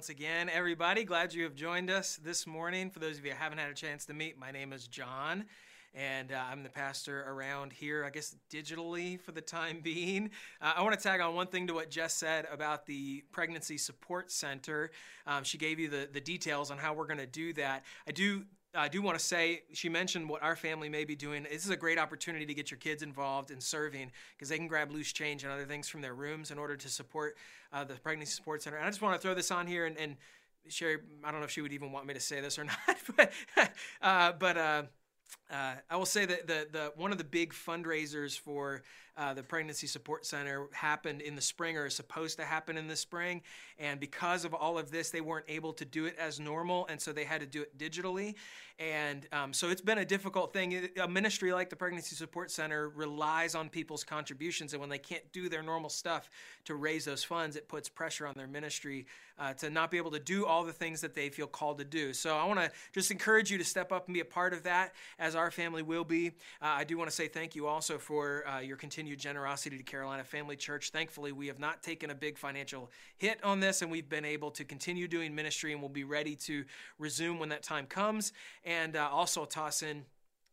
once again, everybody. Glad you have joined us this morning. For those of you who haven't had a chance to meet, my name is John, and uh, I'm the pastor around here, I guess digitally for the time being. Uh, I want to tag on one thing to what Jess said about the Pregnancy Support Center. Um, she gave you the, the details on how we're going to do that. I do I do want to say, she mentioned what our family may be doing. This is a great opportunity to get your kids involved in serving because they can grab loose change and other things from their rooms in order to support uh, the Pregnancy Support Center. And I just want to throw this on here and, and Sherry, I don't know if she would even want me to say this or not, but, uh, but uh, uh, I will say that the, the one of the big fundraisers for uh, the Pregnancy Support Center happened in the spring or is supposed to happen in the spring. And because of all of this, they weren't able to do it as normal. And so they had to do it digitally. And um, so it's been a difficult thing. A ministry like the Pregnancy Support Center relies on people's contributions. And when they can't do their normal stuff to raise those funds, it puts pressure on their ministry uh, to not be able to do all the things that they feel called to do. So I want to just encourage you to step up and be a part of that, as our family will be. Uh, I do want to say thank you also for uh, your continued continued generosity to Carolina Family Church. Thankfully, we have not taken a big financial hit on this, and we've been able to continue doing ministry, and we'll be ready to resume when that time comes. And uh, also toss in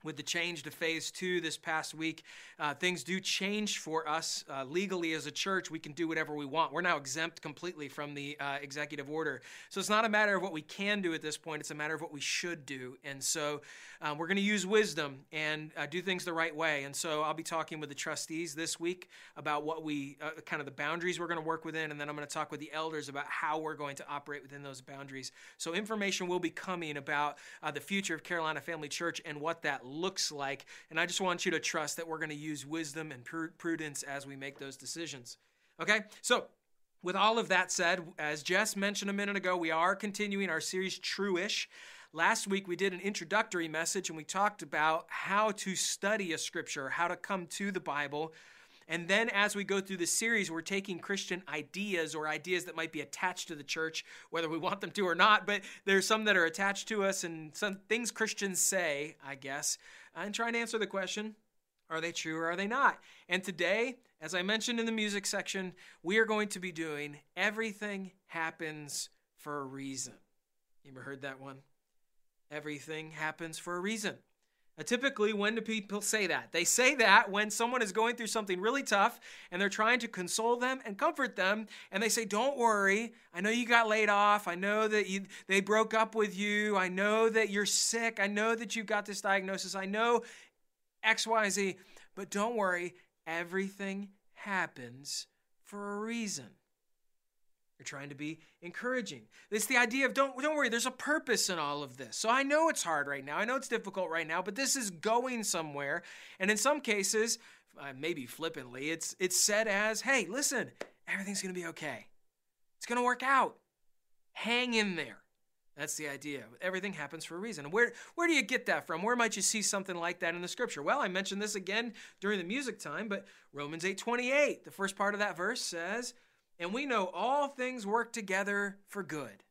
with the change to phase two this past week, uh, things do change for us uh, legally as a church. We can do whatever we want. We're now exempt completely from the uh, executive order. So it's not a matter of what we can do at this point, it's a matter of what we should do. And so um, we're going to use wisdom and uh, do things the right way. And so I'll be talking with the trustees this week about what we uh, kind of the boundaries we're going to work within. And then I'm going to talk with the elders about how we're going to operate within those boundaries. So information will be coming about uh, the future of Carolina Family Church and what that looks like. And I just want you to trust that we're going to use wisdom and prudence as we make those decisions. Okay? So, with all of that said, as Jess mentioned a minute ago, we are continuing our series Truish. Last week we did an introductory message and we talked about how to study a scripture, how to come to the Bible. And then as we go through the series, we're taking Christian ideas or ideas that might be attached to the church, whether we want them to or not, but there's some that are attached to us and some things Christians say, I guess, uh, and trying to answer the question are they true or are they not? And today, as I mentioned in the music section, we are going to be doing Everything Happens for a Reason. You ever heard that one? Everything happens for a reason. Now, typically, when do people say that? They say that when someone is going through something really tough and they're trying to console them and comfort them, and they say, Don't worry. I know you got laid off. I know that you, they broke up with you. I know that you're sick. I know that you got this diagnosis. I know XYZ. But don't worry. Everything happens for a reason. You're trying to be encouraging. It's the idea of don't don't worry, there's a purpose in all of this. So I know it's hard right now. I know it's difficult right now, but this is going somewhere. And in some cases, uh, maybe flippantly, it's it's said as, "Hey, listen, everything's going to be okay. It's going to work out. Hang in there." That's the idea. Everything happens for a reason. Where where do you get that from? Where might you see something like that in the scripture? Well, I mentioned this again during the music time, but Romans 8:28, the first part of that verse says, and we know all things work together for good.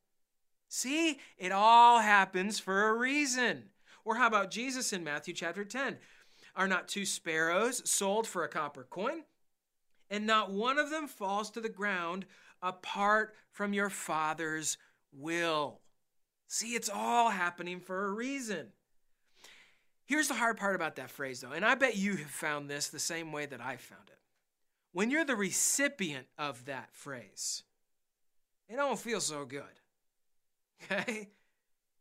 See, it all happens for a reason. Or how about Jesus in Matthew chapter 10? Are not two sparrows sold for a copper coin? And not one of them falls to the ground apart from your Father's will. See, it's all happening for a reason. Here's the hard part about that phrase, though, and I bet you have found this the same way that I found it when you're the recipient of that phrase, it don't feel so good. Okay?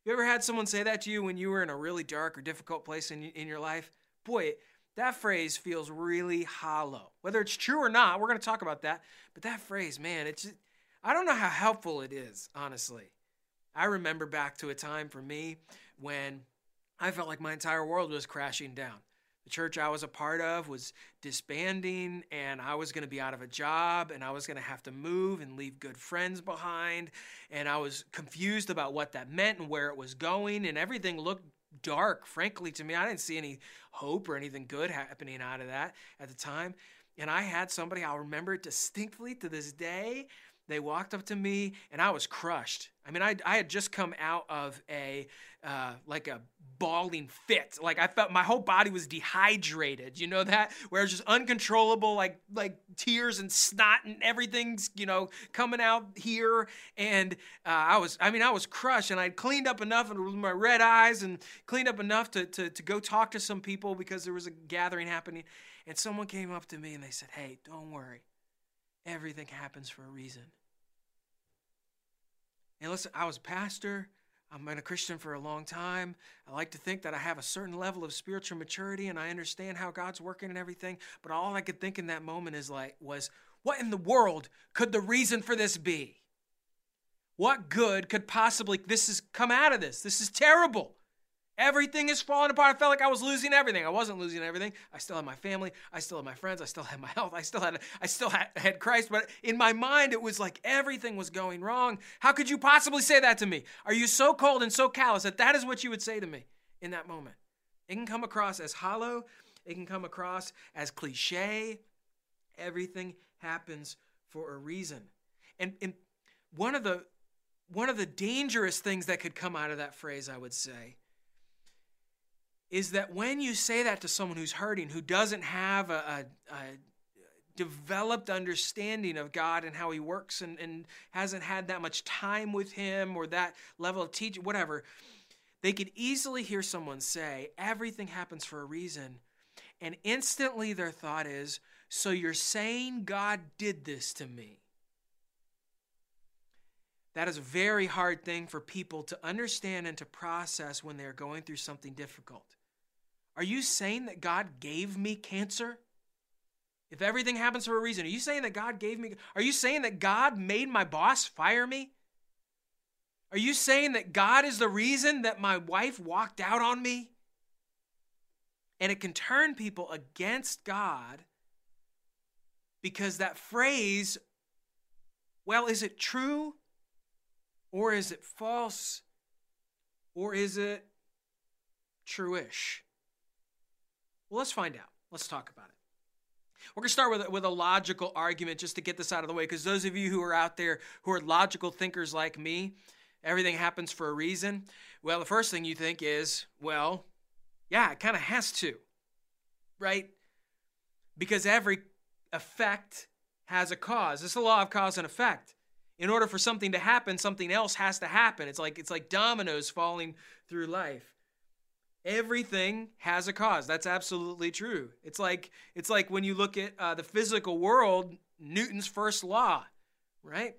You ever had someone say that to you when you were in a really dark or difficult place in, in your life? Boy, that phrase feels really hollow. Whether it's true or not, we're going to talk about that. But that phrase, man, it's just, I don't know how helpful it is, honestly. I remember back to a time for me when I felt like my entire world was crashing down. The church I was a part of was disbanding, and I was going to be out of a job, and I was going to have to move and leave good friends behind. And I was confused about what that meant and where it was going, and everything looked dark, frankly, to me. I didn't see any hope or anything good happening out of that at the time. And I had somebody, I'll remember it distinctly to this day. They walked up to me, and I was crushed. I mean, I, I had just come out of a uh, like a bawling fit. Like I felt my whole body was dehydrated. You know that? Where it's just uncontrollable, like like tears and snot and everything's you know coming out here. And uh, I was, I mean, I was crushed. And I'd cleaned up enough with my red eyes and cleaned up enough to, to to go talk to some people because there was a gathering happening. And someone came up to me and they said, "Hey, don't worry, everything happens for a reason." And listen, I was a pastor. I've been a Christian for a long time. I like to think that I have a certain level of spiritual maturity and I understand how God's working and everything. But all I could think in that moment is like was, what in the world could the reason for this be? What good could possibly this has come out of this? This is terrible. Everything is falling apart. I felt like I was losing everything. I wasn't losing everything. I still had my family. I still had my friends. I still had my health. I still had I still had, had Christ. But in my mind, it was like everything was going wrong. How could you possibly say that to me? Are you so cold and so callous that that is what you would say to me in that moment? It can come across as hollow. It can come across as cliche. Everything happens for a reason. And, and one of the one of the dangerous things that could come out of that phrase, I would say, is that when you say that to someone who's hurting, who doesn't have a, a, a developed understanding of God and how He works and, and hasn't had that much time with Him or that level of teaching, whatever, they could easily hear someone say, Everything happens for a reason. And instantly their thought is, So you're saying God did this to me? That is a very hard thing for people to understand and to process when they're going through something difficult. Are you saying that God gave me cancer? If everything happens for a reason, are you saying that God gave me? Are you saying that God made my boss fire me? Are you saying that God is the reason that my wife walked out on me? And it can turn people against God because that phrase, well, is it true? Or is it false? Or is it true-ish? Well, let's find out. Let's talk about it. We're going to start with, with a logical argument just to get this out of the way, because those of you who are out there who are logical thinkers like me, everything happens for a reason. Well, the first thing you think is, well, yeah, it kind of has to, right? Because every effect has a cause. It's the law of cause and effect. In order for something to happen, something else has to happen. It's like it's like dominoes falling through life. Everything has a cause. That's absolutely true. It's like it's like when you look at uh, the physical world, Newton's first law, right?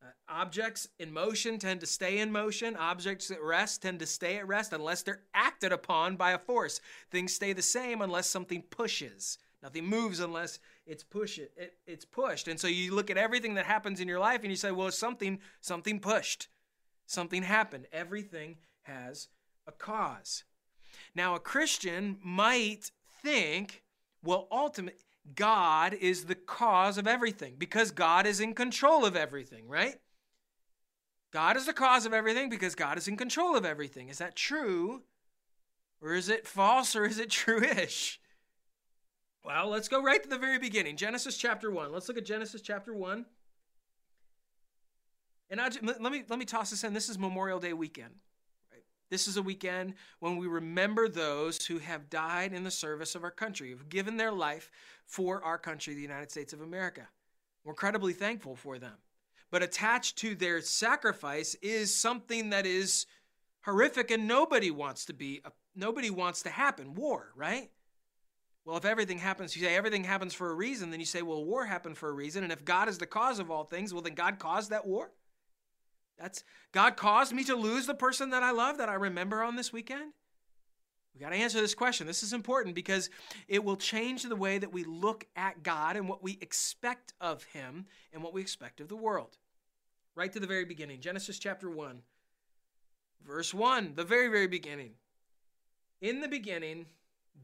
Uh, objects in motion tend to stay in motion. Objects at rest tend to stay at rest unless they're acted upon by a force. Things stay the same unless something pushes. Nothing moves unless it's push it, it, it's pushed. And so you look at everything that happens in your life and you say, well, something something pushed. Something happened. Everything has a cause. Now, a Christian might think, well, ultimately, God is the cause of everything because God is in control of everything, right? God is the cause of everything because God is in control of everything. Is that true? Or is it false or is it true ish? Well, let's go right to the very beginning Genesis chapter 1. Let's look at Genesis chapter 1. And I, let, me, let me toss this in. This is Memorial Day weekend. This is a weekend when we remember those who have died in the service of our country, who've given their life for our country, the United States of America. We're incredibly thankful for them. But attached to their sacrifice is something that is horrific and nobody wants to be nobody wants to happen, war, right? Well, if everything happens, you say everything happens for a reason, then you say, well, war happened for a reason. And if God is the cause of all things, well, then God caused that war? That's God caused me to lose the person that I love that I remember on this weekend? We got to answer this question. This is important because it will change the way that we look at God and what we expect of him and what we expect of the world. Right to the very beginning, Genesis chapter 1, verse 1, the very very beginning. In the beginning,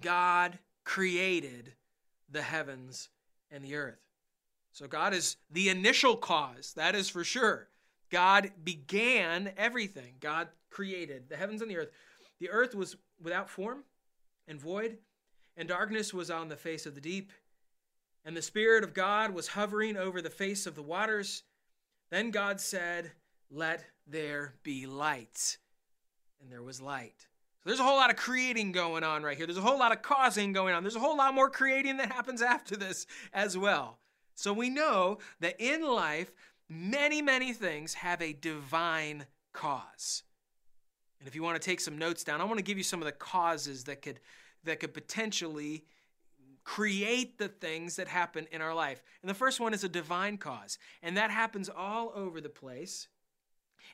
God created the heavens and the earth. So God is the initial cause, that is for sure. God began everything. God created the heavens and the earth. The earth was without form and void, and darkness was on the face of the deep. And the Spirit of God was hovering over the face of the waters. Then God said, Let there be light. and there was light. So there's a whole lot of creating going on right here. There's a whole lot of causing going on. There's a whole lot more creating that happens after this as well. So we know that in life, many, many things have a divine cause. And if you want to take some notes down, I want to give you some of the causes that could that could potentially create the things that happen in our life. And the first one is a divine cause, and that happens all over the place.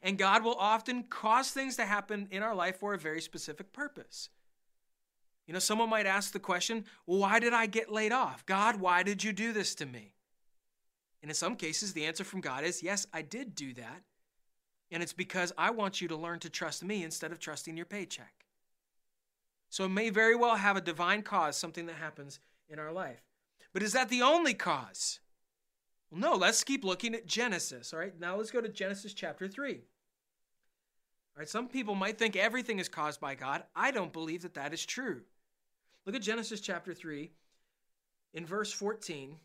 And God will often cause things to happen in our life for a very specific purpose. You know, someone might ask the question, well, why did I get laid off? God, why did you do this to me? And in some cases, the answer from God is, yes, I did do that. And it's because I want you to learn to trust me instead of trusting your paycheck. So it may very well have a divine cause, something that happens in our life. But is that the only cause? Well, no, let's keep looking at Genesis. All right, now let's go to Genesis chapter 3. All right, some people might think everything is caused by God. I don't believe that that is true. Look at Genesis chapter 3 in verse 14.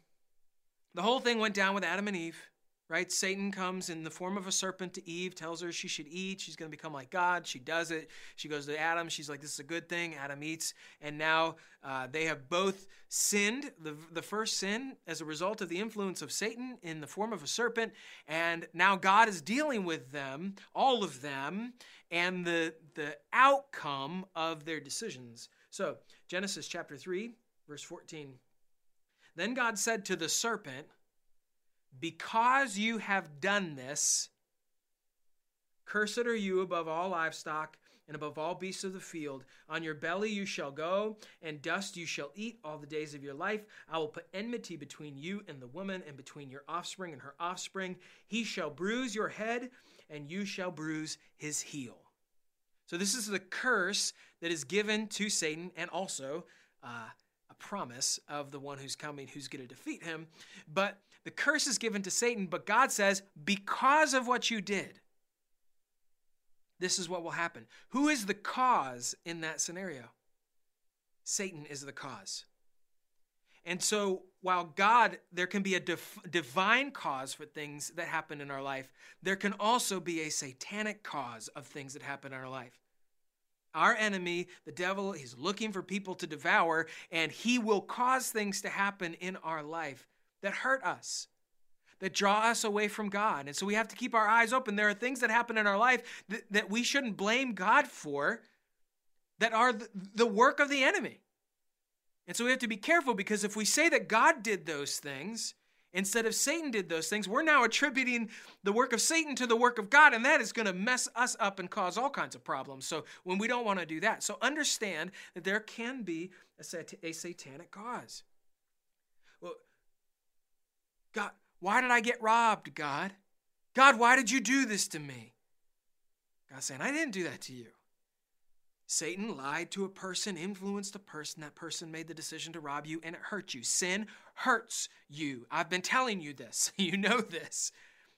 The whole thing went down with Adam and Eve right? Satan comes in the form of a serpent to Eve, tells her she should eat. She's going to become like God. She does it. She goes to Adam. She's like, this is a good thing. Adam eats. And now uh, they have both sinned, the, the first sin as a result of the influence of Satan in the form of a serpent. And now God is dealing with them, all of them, and the, the outcome of their decisions. So, Genesis chapter 3, verse 14. Then God said to the serpent, because you have done this, cursed are you above all livestock and above all beasts of the field. On your belly you shall go, and dust you shall eat all the days of your life. I will put enmity between you and the woman, and between your offspring and her offspring. He shall bruise your head, and you shall bruise his heel. So, this is the curse that is given to Satan, and also uh, promise of the one who's coming, who's going to defeat him. But the curse is given to Satan, but God says, because of what you did, this is what will happen. Who is the cause in that scenario? Satan is the cause. And so, while God, there can be a dif- divine cause for things that happen in our life, there can also be a satanic cause of things that happen in our life. Our enemy, the devil, he's looking for people to devour, and he will cause things to happen in our life that hurt us, that draw us away from God. And so we have to keep our eyes open. There are things that happen in our life that, that we shouldn't blame God for that are the, the work of the enemy. And so we have to be careful because if we say that God did those things, instead of Satan did those things, we're now attributing the work of Satan to the work of God, and that is going to mess us up and cause all kinds of problems. So when we don't want to do that, so understand that there can be a, sat- a satanic cause. Well, God, why did I get robbed, God? God, why did you do this to me? God saying, I didn't do that to you. Satan lied to a person, influenced a person. That person made the decision to rob you, and it hurt you. Sin hurts you. I've been telling you this. You know this.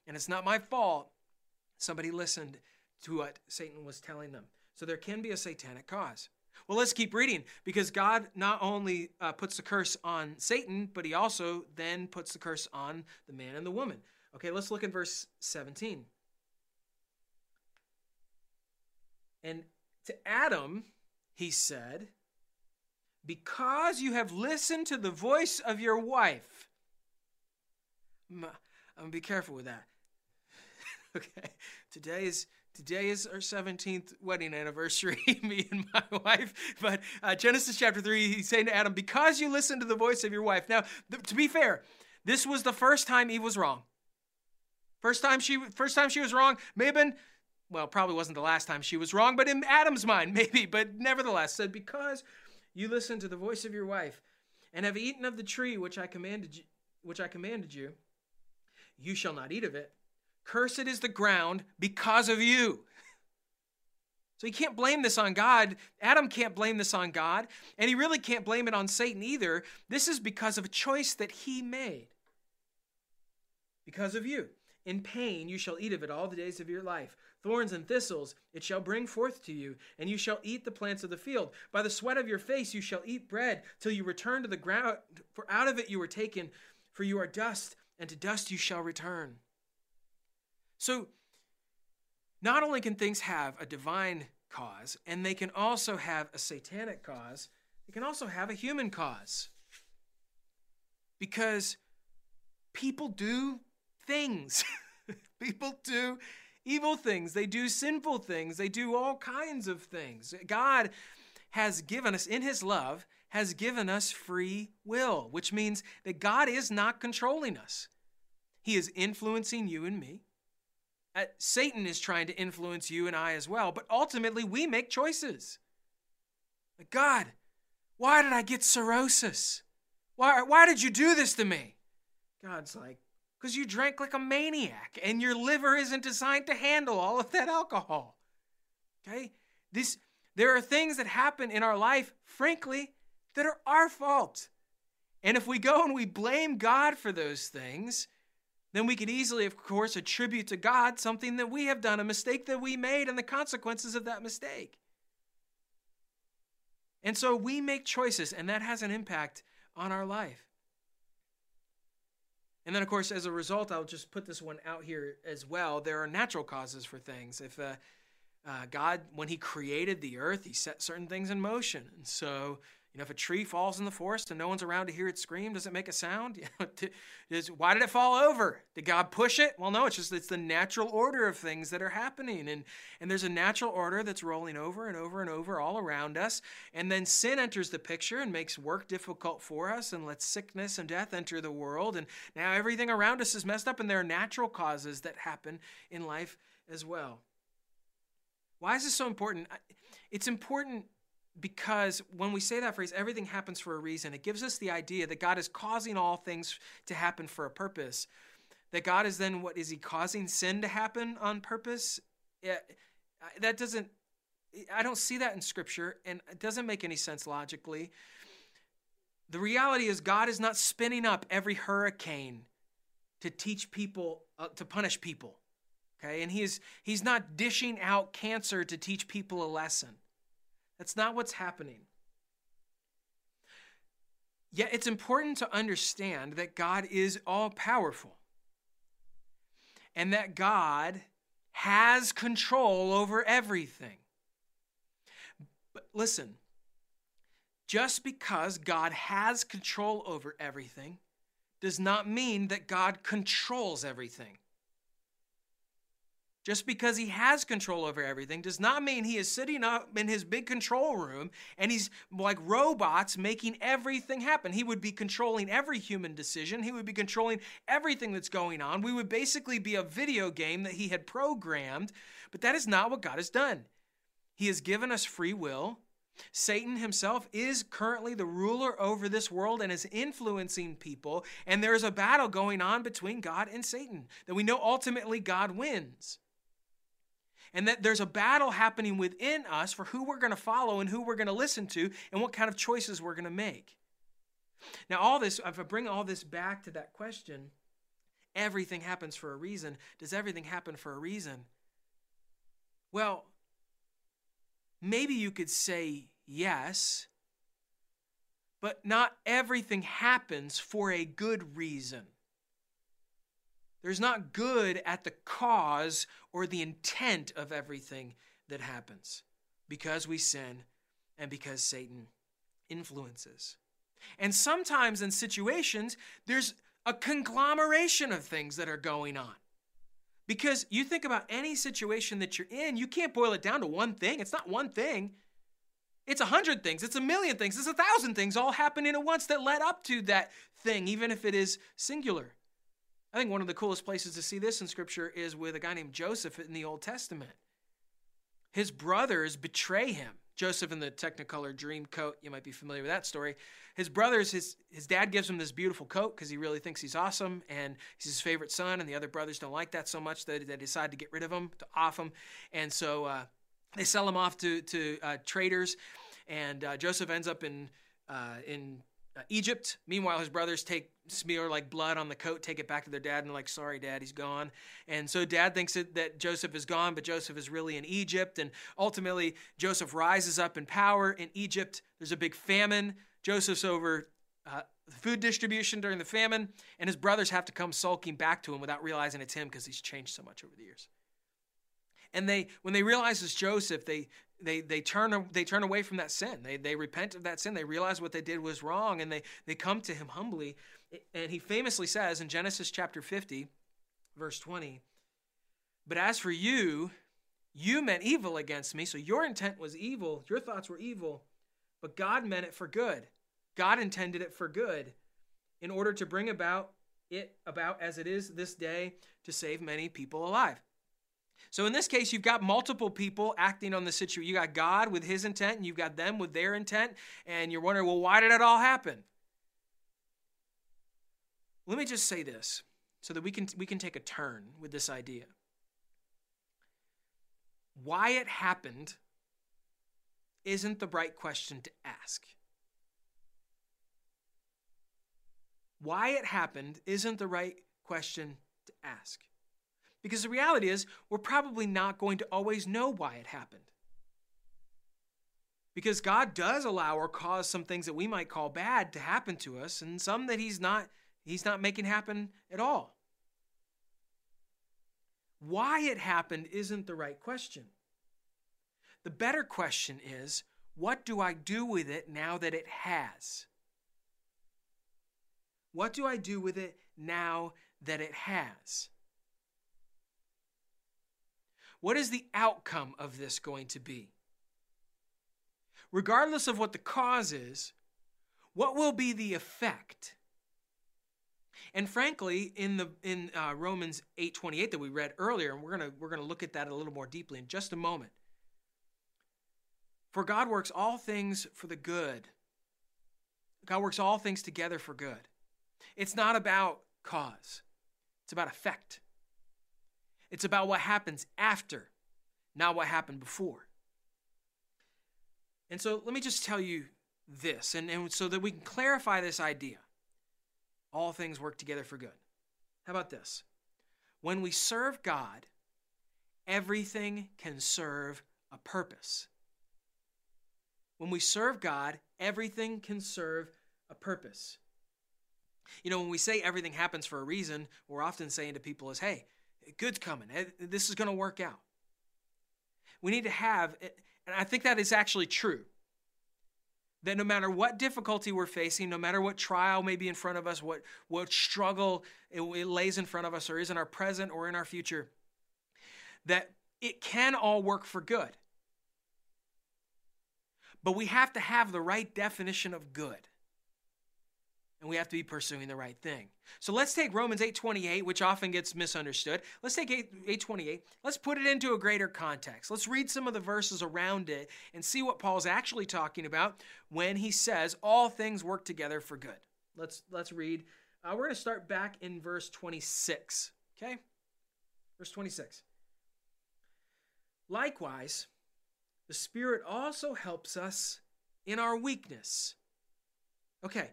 And it's not my fault. Somebody listened to what Satan was telling them. So there can be a satanic cause. Well, let's keep reading because God not only uh, puts the curse on Satan, but he also then puts the curse on the man and the woman. Okay, let's look at verse 17. And to Adam, he said, Because you have listened to the voice of your wife. I'm, going to be careful with that. okay, today is Today is our 17th wedding anniversary, me and my wife. But uh, Genesis chapter 3, he's saying to Adam, Because you listened to the voice of your wife. Now, th- to be fair, this was the first time Eve was wrong. First time she first time she was wrong, may have been, well, probably wasn't the last time she was wrong, but in Adam's mind, maybe, but nevertheless, said, Because you listened to the voice of your wife and have eaten of the tree which I commanded you, which I commanded you, you shall not eat of it. Cursed is the ground because of you. So he can't blame this on God. Adam can't blame this on God. And he really can't blame it on Satan either. This is because of a choice that he made. Because of you. In pain you shall eat of it all the days of your life. Thorns and thistles it shall bring forth to you, and you shall eat the plants of the field. By the sweat of your face you shall eat bread, till you return to the ground, for out of it you were taken, for you are dust, and to dust you shall return. So, not only can things have a divine cause, and they can also have a satanic cause. They can also have a human cause. Because people do things. people do evil things. They do sinful things. They do all kinds of things. God has given us, in His love, has given us free will, which means that God is not controlling us. He is influencing you and me. Uh, Satan is trying to influence you and I as well, but ultimately we make choices. Like, God, why did I get cirrhosis? Why, why did you do this to me? God's like, because you drank like a maniac and your liver isn't designed to handle all of that alcohol. Okay? This, there are things that happen in our life, frankly, that are our fault. And if we go and we blame God for those things, then we could easily, of course, attribute to God something that we have done, a mistake that we made, and the consequences of that mistake. And so we make choices, and that has an impact on our life. And then, of course, as a result, I'll just put this one out here as well. There are natural causes for things. If uh, uh, God, when He created the earth, He set certain things in motion. And so you know, if a tree falls in the forest and no one's around to hear it scream, does it make a sound? why did it fall over? Did God push it? Well, no, it's just it's the natural order of things that are happening. And, and there's a natural order that's rolling over and over and over all around us. And then sin enters the picture and makes work difficult for us and lets sickness and death enter the world. And now everything around us is messed up, and there are natural causes that happen in life as well. Why is this so important? It's important because when we say that phrase, everything happens for a reason, it gives us the idea that God is causing all things to happen for a purpose. That God is then, what is He causing sin to happen on purpose? Yeah, that doesn't, I don't see that in Scripture, and it doesn't make any sense logically. The reality is, God is not spinning up every hurricane to teach people, uh, to punish people. Okay, and he is, he's not dishing out cancer to teach people a lesson. That's not what's happening. Yet it's important to understand that God is all powerful and that God has control over everything. But listen, just because God has control over everything does not mean that God controls everything. Just because he has control over everything does not mean he is sitting up in his big control room and he's like robots making everything happen. He would be controlling every human decision, he would be controlling everything that's going on. We would basically be a video game that he had programmed, but that is not what God has done. He has given us free will. Satan himself is currently the ruler over this world and is influencing people, and there is a battle going on between God and Satan that we know ultimately God wins and that there's a battle happening within us for who we're going to follow and who we're going to listen to and what kind of choices we're going to make. Now, all this, if I bring all this back to that question, everything happens for a reason. Does everything happen for a reason? Well, maybe you could say yes, but not everything happens for a good reason. There's not good at the cause or the intent of everything that happens because we sin and because Satan influences. And sometimes in situations, there's a conglomeration of things that are going on. Because you think about any situation that you're in, you can't boil it down to one thing. It's not one thing. It's a hundred things, it's a million things, it's a thousand things all happening at once that led up to that thing, even if it is singular. I think one of the coolest places to see this in Scripture is with a guy named Joseph in the Old Testament. His brothers betray him. Joseph in the Technicolor dream coat, you might be familiar with that story. His brothers, his, his dad gives him this beautiful coat because he really thinks he's awesome and he's his favorite son, and the other brothers don't like that so much that they decide to get rid of him, to off him. And so uh, they sell him off to, to uh, traders, and uh, Joseph ends up in, uh, in uh, Egypt. Meanwhile, his brothers take smear like blood on the coat, take it back to their dad, and like, sorry, dad, he's gone. And so dad thinks that, that Joseph is gone, but Joseph is really in Egypt. And ultimately, Joseph rises up in power in Egypt. There's a big famine. Joseph's over uh, food distribution during the famine, and his brothers have to come sulking back to him without realizing it's him because he's changed so much over the years. And they when they realize it's Joseph, they they they turn they turn away from that sin. They they repent of that sin. They realize what they did was wrong and they they come to him humbly. And he famously says in Genesis chapter 50, verse 20, "But as for you, you meant evil against me, so your intent was evil, your thoughts were evil, but God meant it for good. God intended it for good in order to bring about it about as it is this day to save many people alive. So in this case, you've got multiple people acting on the situation. You got God with his intent, and you've got them with their intent, and you're wondering, well, why did it all happen? Let me just say this so that we can we can take a turn with this idea. Why it happened isn't the right question to ask. Why it happened isn't the right question to ask. Because the reality is, we're probably not going to always know why it happened. Because God does allow or cause some things that we might call bad to happen to us, and some that He's not, He's not making happen at all. Why it happened isn't the right question. The better question is what do I do with it now that it has? What do I do with it now that it has? What is the outcome of this going to be? Regardless of what the cause is, what will be the effect? And frankly, in the in uh, Romans 8:28 that we read earlier, and we're gonna we're gonna look at that a little more deeply in just a moment. For God works all things for the good. God works all things together for good. It's not about cause. It's about effect. It's about what happens after, not what happened before. And so let me just tell you this, and, and so that we can clarify this idea all things work together for good. How about this? When we serve God, everything can serve a purpose. When we serve God, everything can serve a purpose. You know, when we say everything happens for a reason, we're often saying to people is, "Hey, good's coming. Eh, this is going to work out." We need to have and I think that is actually true that no matter what difficulty we're facing, no matter what trial may be in front of us, what, what struggle it, it lays in front of us, or is in our present or in our future, that it can all work for good. But we have to have the right definition of good and we have to be pursuing the right thing. So let's take Romans 8:28, which often gets misunderstood. Let's take 8:28. Let's put it into a greater context. Let's read some of the verses around it and see what Paul's actually talking about when he says all things work together for good. Let's let's read. Uh, we're going to start back in verse 26. Okay? Verse 26. Likewise, the Spirit also helps us in our weakness. Okay,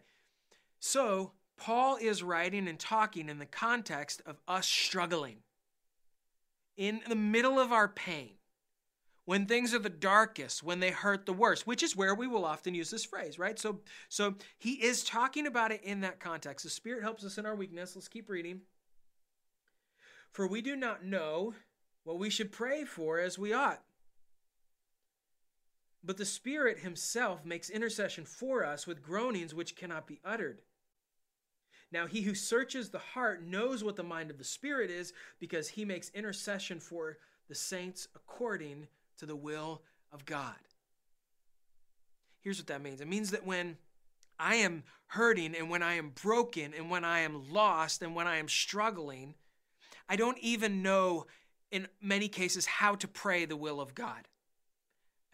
so, Paul is writing and talking in the context of us struggling. In the middle of our pain, when things are the darkest, when they hurt the worst, which is where we will often use this phrase, right? So, so he is talking about it in that context. The Spirit helps us in our weakness. Let's keep reading. For we do not know what we should pray for as we ought. But the Spirit Himself makes intercession for us with groanings which cannot be uttered. Now, he who searches the heart knows what the mind of the Spirit is because he makes intercession for the saints according to the will of God. Here's what that means it means that when I am hurting and when I am broken and when I am lost and when I am struggling, I don't even know in many cases how to pray the will of God.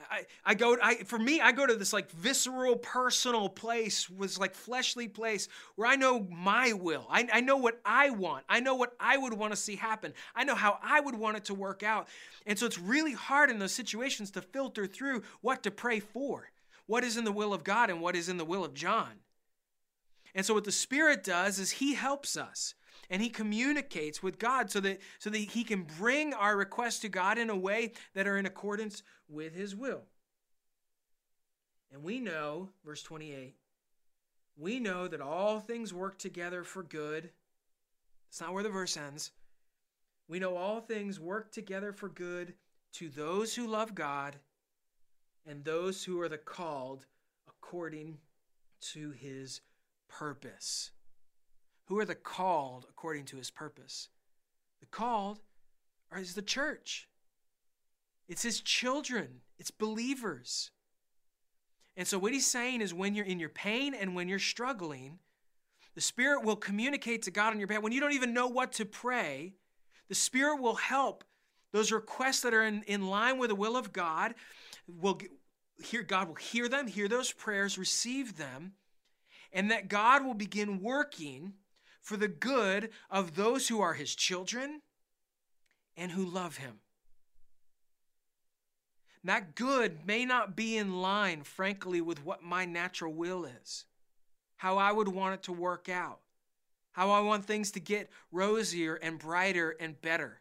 I, I go I for me I go to this like visceral personal place was like fleshly place where I know my will. I, I know what I want. I know what I would want to see happen. I know how I would want it to work out. And so it's really hard in those situations to filter through what to pray for what is in the will of God and what is in the will of John. And so what the Spirit does is he helps us and he communicates with God so that so that he can bring our requests to God in a way that are in accordance with his will. And we know, verse 28, we know that all things work together for good. It's not where the verse ends. We know all things work together for good to those who love God and those who are the called according to his purpose. Who are the called according to his purpose? The called is the church. It's his children, it's believers. And so, what he's saying is when you're in your pain and when you're struggling, the Spirit will communicate to God on your behalf. When you don't even know what to pray, the Spirit will help those requests that are in, in line with the will of God. Will hear God will hear them, hear those prayers, receive them, and that God will begin working for the good of those who are his children and who love him. That good may not be in line, frankly, with what my natural will is, how I would want it to work out, how I want things to get rosier and brighter and better.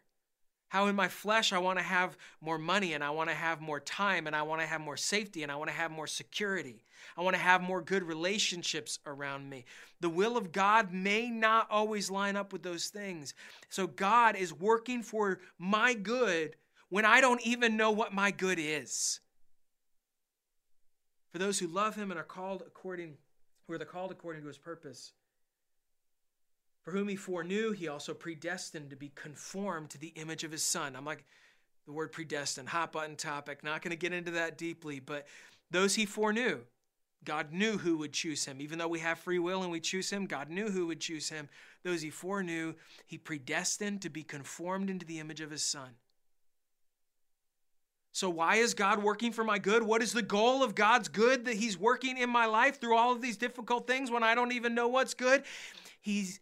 How in my flesh I want to have more money and I want to have more time and I want to have more safety and I want to have more security. I want to have more good relationships around me. The will of God may not always line up with those things. So God is working for my good when I don't even know what my good is. For those who love him and are called according who are the called according to his purpose. For whom he foreknew, he also predestined to be conformed to the image of his son. I'm like, the word predestined, hot button topic. Not going to get into that deeply, but those he foreknew, God knew who would choose him. Even though we have free will and we choose him, God knew who would choose him. Those he foreknew, he predestined to be conformed into the image of his son. So, why is God working for my good? What is the goal of God's good that He's working in my life through all of these difficult things when I don't even know what's good? He's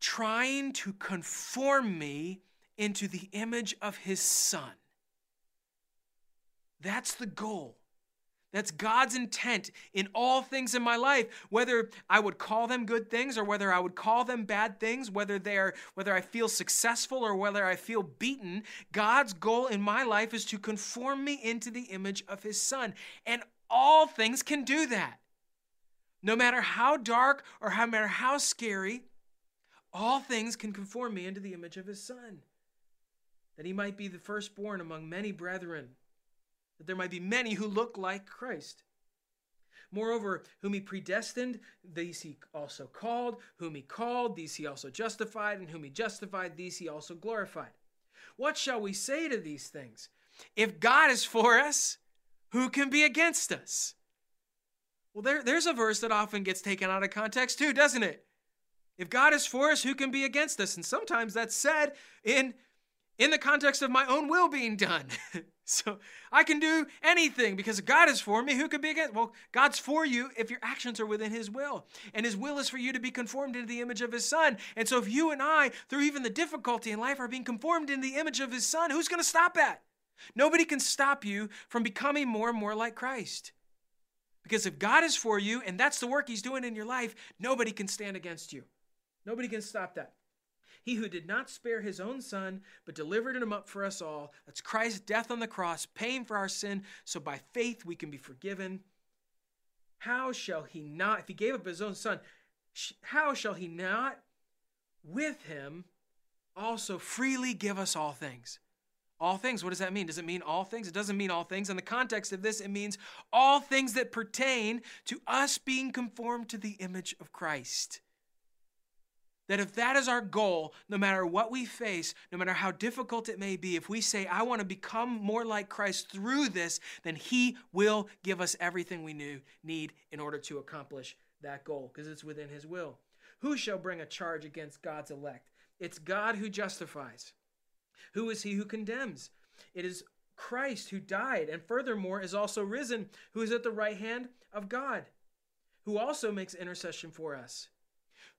trying to conform me into the image of his son. That's the goal. That's God's intent in all things in my life, whether I would call them good things or whether I would call them bad things, whether they are whether I feel successful or whether I feel beaten, God's goal in my life is to conform me into the image of his son. And all things can do that. No matter how dark or no matter how scary, all things can conform me into the image of his Son, that he might be the firstborn among many brethren, that there might be many who look like Christ. Moreover, whom he predestined, these he also called. Whom he called, these he also justified. And whom he justified, these he also glorified. What shall we say to these things? If God is for us, who can be against us? Well, there, there's a verse that often gets taken out of context too, doesn't it? If God is for us, who can be against us? And sometimes that's said in in the context of my own will being done. so I can do anything because God is for me. Who could be against? Well, God's for you if your actions are within His will. And His will is for you to be conformed into the image of His Son. And so if you and I, through even the difficulty in life, are being conformed in the image of His Son, who's going to stop that? Nobody can stop you from becoming more and more like Christ. Because if God is for you and that's the work He's doing in your life, nobody can stand against you. Nobody can stop that. He who did not spare his own son, but delivered him up for us all. That's Christ's death on the cross, paying for our sin, so by faith we can be forgiven. How shall he not, if he gave up his own son, how shall he not with him also freely give us all things? All things, what does that mean? Does it mean all things? It doesn't mean all things. In the context of this, it means all things that pertain to us being conformed to the image of Christ. That if that is our goal, no matter what we face, no matter how difficult it may be, if we say, I want to become more like Christ through this, then He will give us everything we need in order to accomplish that goal, because it's within His will. Who shall bring a charge against God's elect? It's God who justifies. Who is He who condemns? It is Christ who died, and furthermore is also risen, who is at the right hand of God, who also makes intercession for us.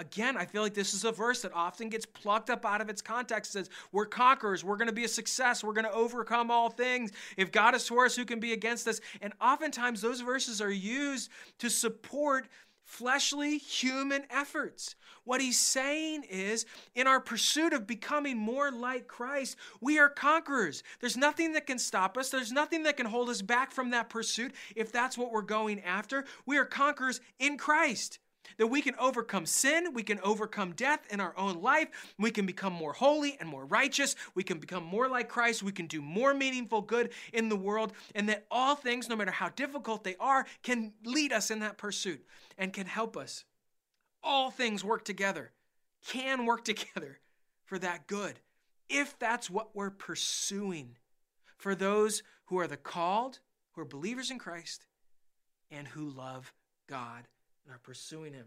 Again, I feel like this is a verse that often gets plucked up out of its context. It says, We're conquerors. We're going to be a success. We're going to overcome all things. If God is for us, who can be against us? And oftentimes, those verses are used to support fleshly human efforts. What he's saying is, in our pursuit of becoming more like Christ, we are conquerors. There's nothing that can stop us, there's nothing that can hold us back from that pursuit if that's what we're going after. We are conquerors in Christ. That we can overcome sin, we can overcome death in our own life, we can become more holy and more righteous, we can become more like Christ, we can do more meaningful good in the world, and that all things, no matter how difficult they are, can lead us in that pursuit and can help us. All things work together, can work together for that good, if that's what we're pursuing. For those who are the called, who are believers in Christ, and who love God and are pursuing Him.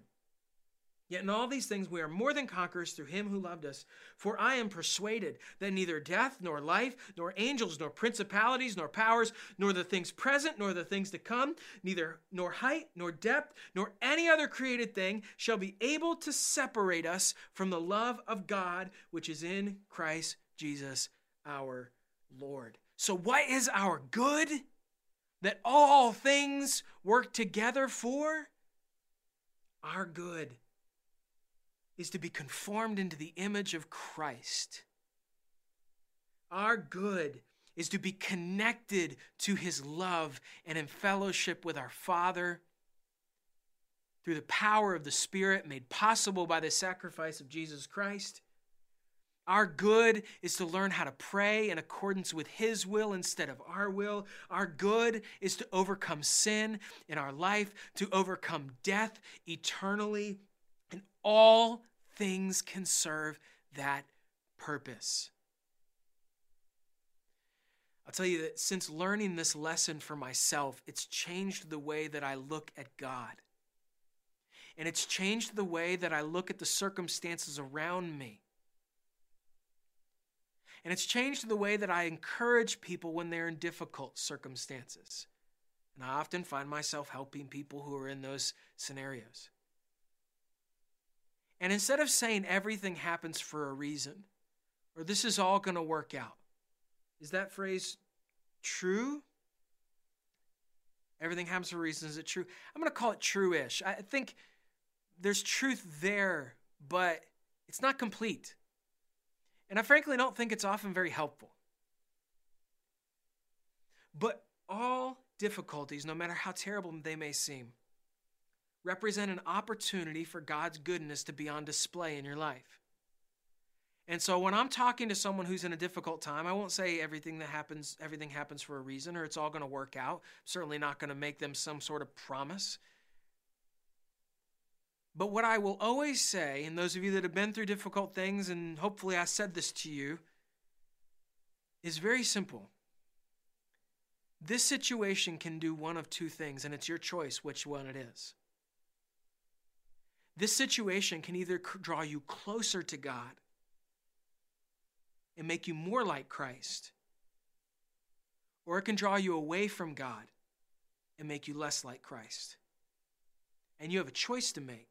Yet in all these things we are more than conquerors through him who loved us. For I am persuaded that neither death, nor life, nor angels, nor principalities, nor powers, nor the things present, nor the things to come, neither nor height, nor depth, nor any other created thing shall be able to separate us from the love of God which is in Christ Jesus our Lord. So what is our good? That all things work together for? Our good is to be conformed into the image of Christ. Our good is to be connected to his love and in fellowship with our Father through the power of the Spirit made possible by the sacrifice of Jesus Christ. Our good is to learn how to pray in accordance with His will instead of our will. Our good is to overcome sin in our life, to overcome death eternally. And all things can serve that purpose. I'll tell you that since learning this lesson for myself, it's changed the way that I look at God. And it's changed the way that I look at the circumstances around me. And it's changed the way that I encourage people when they're in difficult circumstances. And I often find myself helping people who are in those scenarios. And instead of saying everything happens for a reason, or this is all going to work out, is that phrase true? Everything happens for a reason. Is it true? I'm going to call it true ish. I think there's truth there, but it's not complete. And I frankly don't think it's often very helpful. But all difficulties, no matter how terrible they may seem, represent an opportunity for God's goodness to be on display in your life. And so when I'm talking to someone who's in a difficult time, I won't say everything that happens everything happens for a reason or it's all going to work out. I'm certainly not going to make them some sort of promise. But what I will always say, and those of you that have been through difficult things, and hopefully I said this to you, is very simple. This situation can do one of two things, and it's your choice which one it is. This situation can either draw you closer to God and make you more like Christ, or it can draw you away from God and make you less like Christ. And you have a choice to make.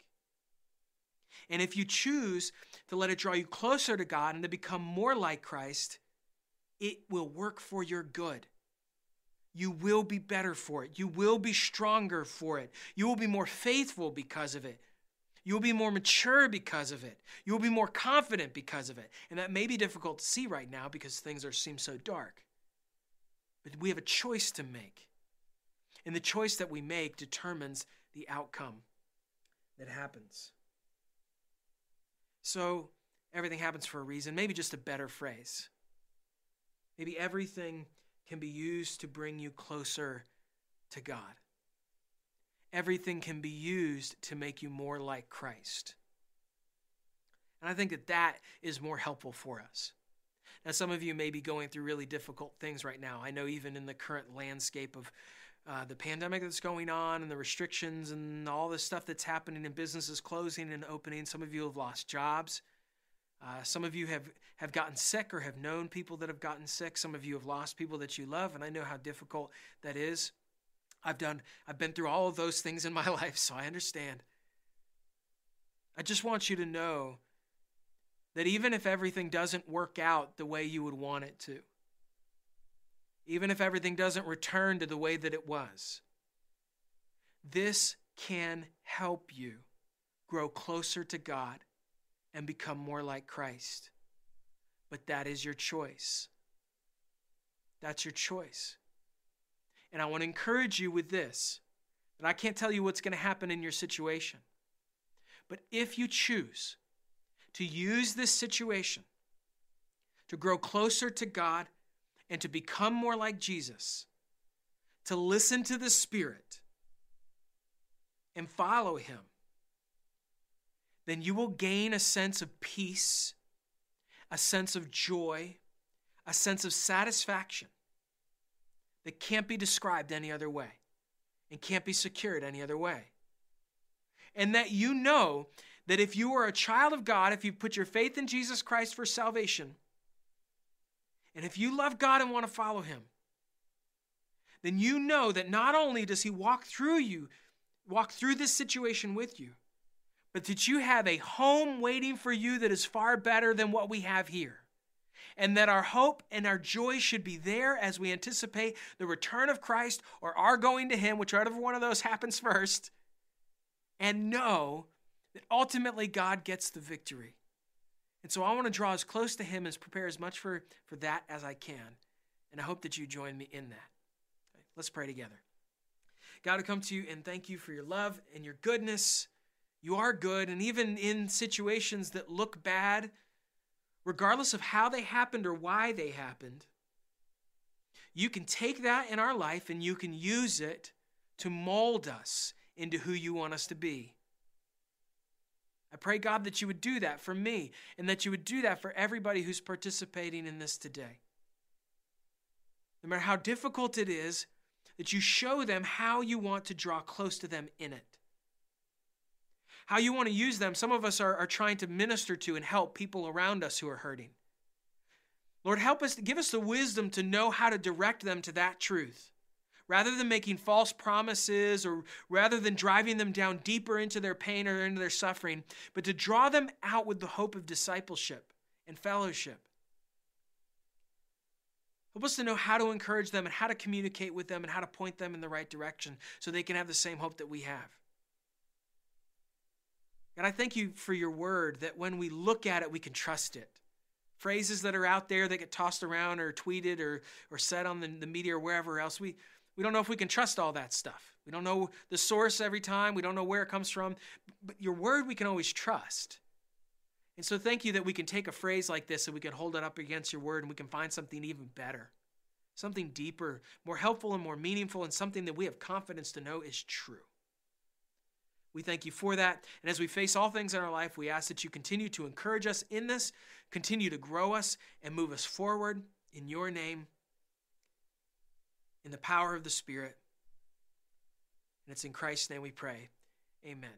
And if you choose to let it draw you closer to God and to become more like Christ, it will work for your good. You will be better for it. You will be stronger for it. You will be more faithful because of it. You will be more mature because of it. You will be more confident because of it. And that may be difficult to see right now because things are seem so dark. But we have a choice to make. And the choice that we make determines the outcome that happens. So everything happens for a reason. Maybe just a better phrase. Maybe everything can be used to bring you closer to God. Everything can be used to make you more like Christ. And I think that that is more helpful for us. Now, some of you may be going through really difficult things right now. I know even in the current landscape of uh, the pandemic that's going on and the restrictions and all the stuff that's happening and businesses closing and opening. Some of you have lost jobs. Uh, some of you have, have gotten sick or have known people that have gotten sick. Some of you have lost people that you love, and I know how difficult that is. I've done, I've been through all of those things in my life, so I understand. I just want you to know that even if everything doesn't work out the way you would want it to, even if everything doesn't return to the way that it was, this can help you grow closer to God and become more like Christ. But that is your choice. That's your choice. And I want to encourage you with this that I can't tell you what's going to happen in your situation. But if you choose to use this situation to grow closer to God and to become more like Jesus, to listen to the Spirit and follow Him, then you will gain a sense of peace, a sense of joy, a sense of satisfaction that can't be described any other way and can't be secured any other way. And that you know that if you are a child of God, if you put your faith in Jesus Christ for salvation, and if you love God and want to follow Him, then you know that not only does He walk through you, walk through this situation with you, but that you have a home waiting for you that is far better than what we have here. And that our hope and our joy should be there as we anticipate the return of Christ or our going to Him, whichever one of those happens first, and know that ultimately God gets the victory. And so I want to draw as close to Him as prepare as much for, for that as I can. And I hope that you join me in that. Okay, let's pray together. God, I come to you and thank you for your love and your goodness. You are good, and even in situations that look bad, regardless of how they happened or why they happened, you can take that in our life and you can use it to mold us into who you want us to be. I pray, God, that you would do that for me and that you would do that for everybody who's participating in this today. No matter how difficult it is, that you show them how you want to draw close to them in it. How you want to use them. Some of us are, are trying to minister to and help people around us who are hurting. Lord, help us, give us the wisdom to know how to direct them to that truth rather than making false promises or rather than driving them down deeper into their pain or into their suffering, but to draw them out with the hope of discipleship and fellowship. Help us to know how to encourage them and how to communicate with them and how to point them in the right direction so they can have the same hope that we have. And I thank you for your word that when we look at it, we can trust it. Phrases that are out there that get tossed around or tweeted or, or said on the, the media or wherever else, we, we don't know if we can trust all that stuff. We don't know the source every time. We don't know where it comes from. But your word we can always trust. And so thank you that we can take a phrase like this and we can hold it up against your word and we can find something even better, something deeper, more helpful and more meaningful, and something that we have confidence to know is true. We thank you for that. And as we face all things in our life, we ask that you continue to encourage us in this, continue to grow us, and move us forward. In your name, in the power of the Spirit. And it's in Christ's name we pray. Amen.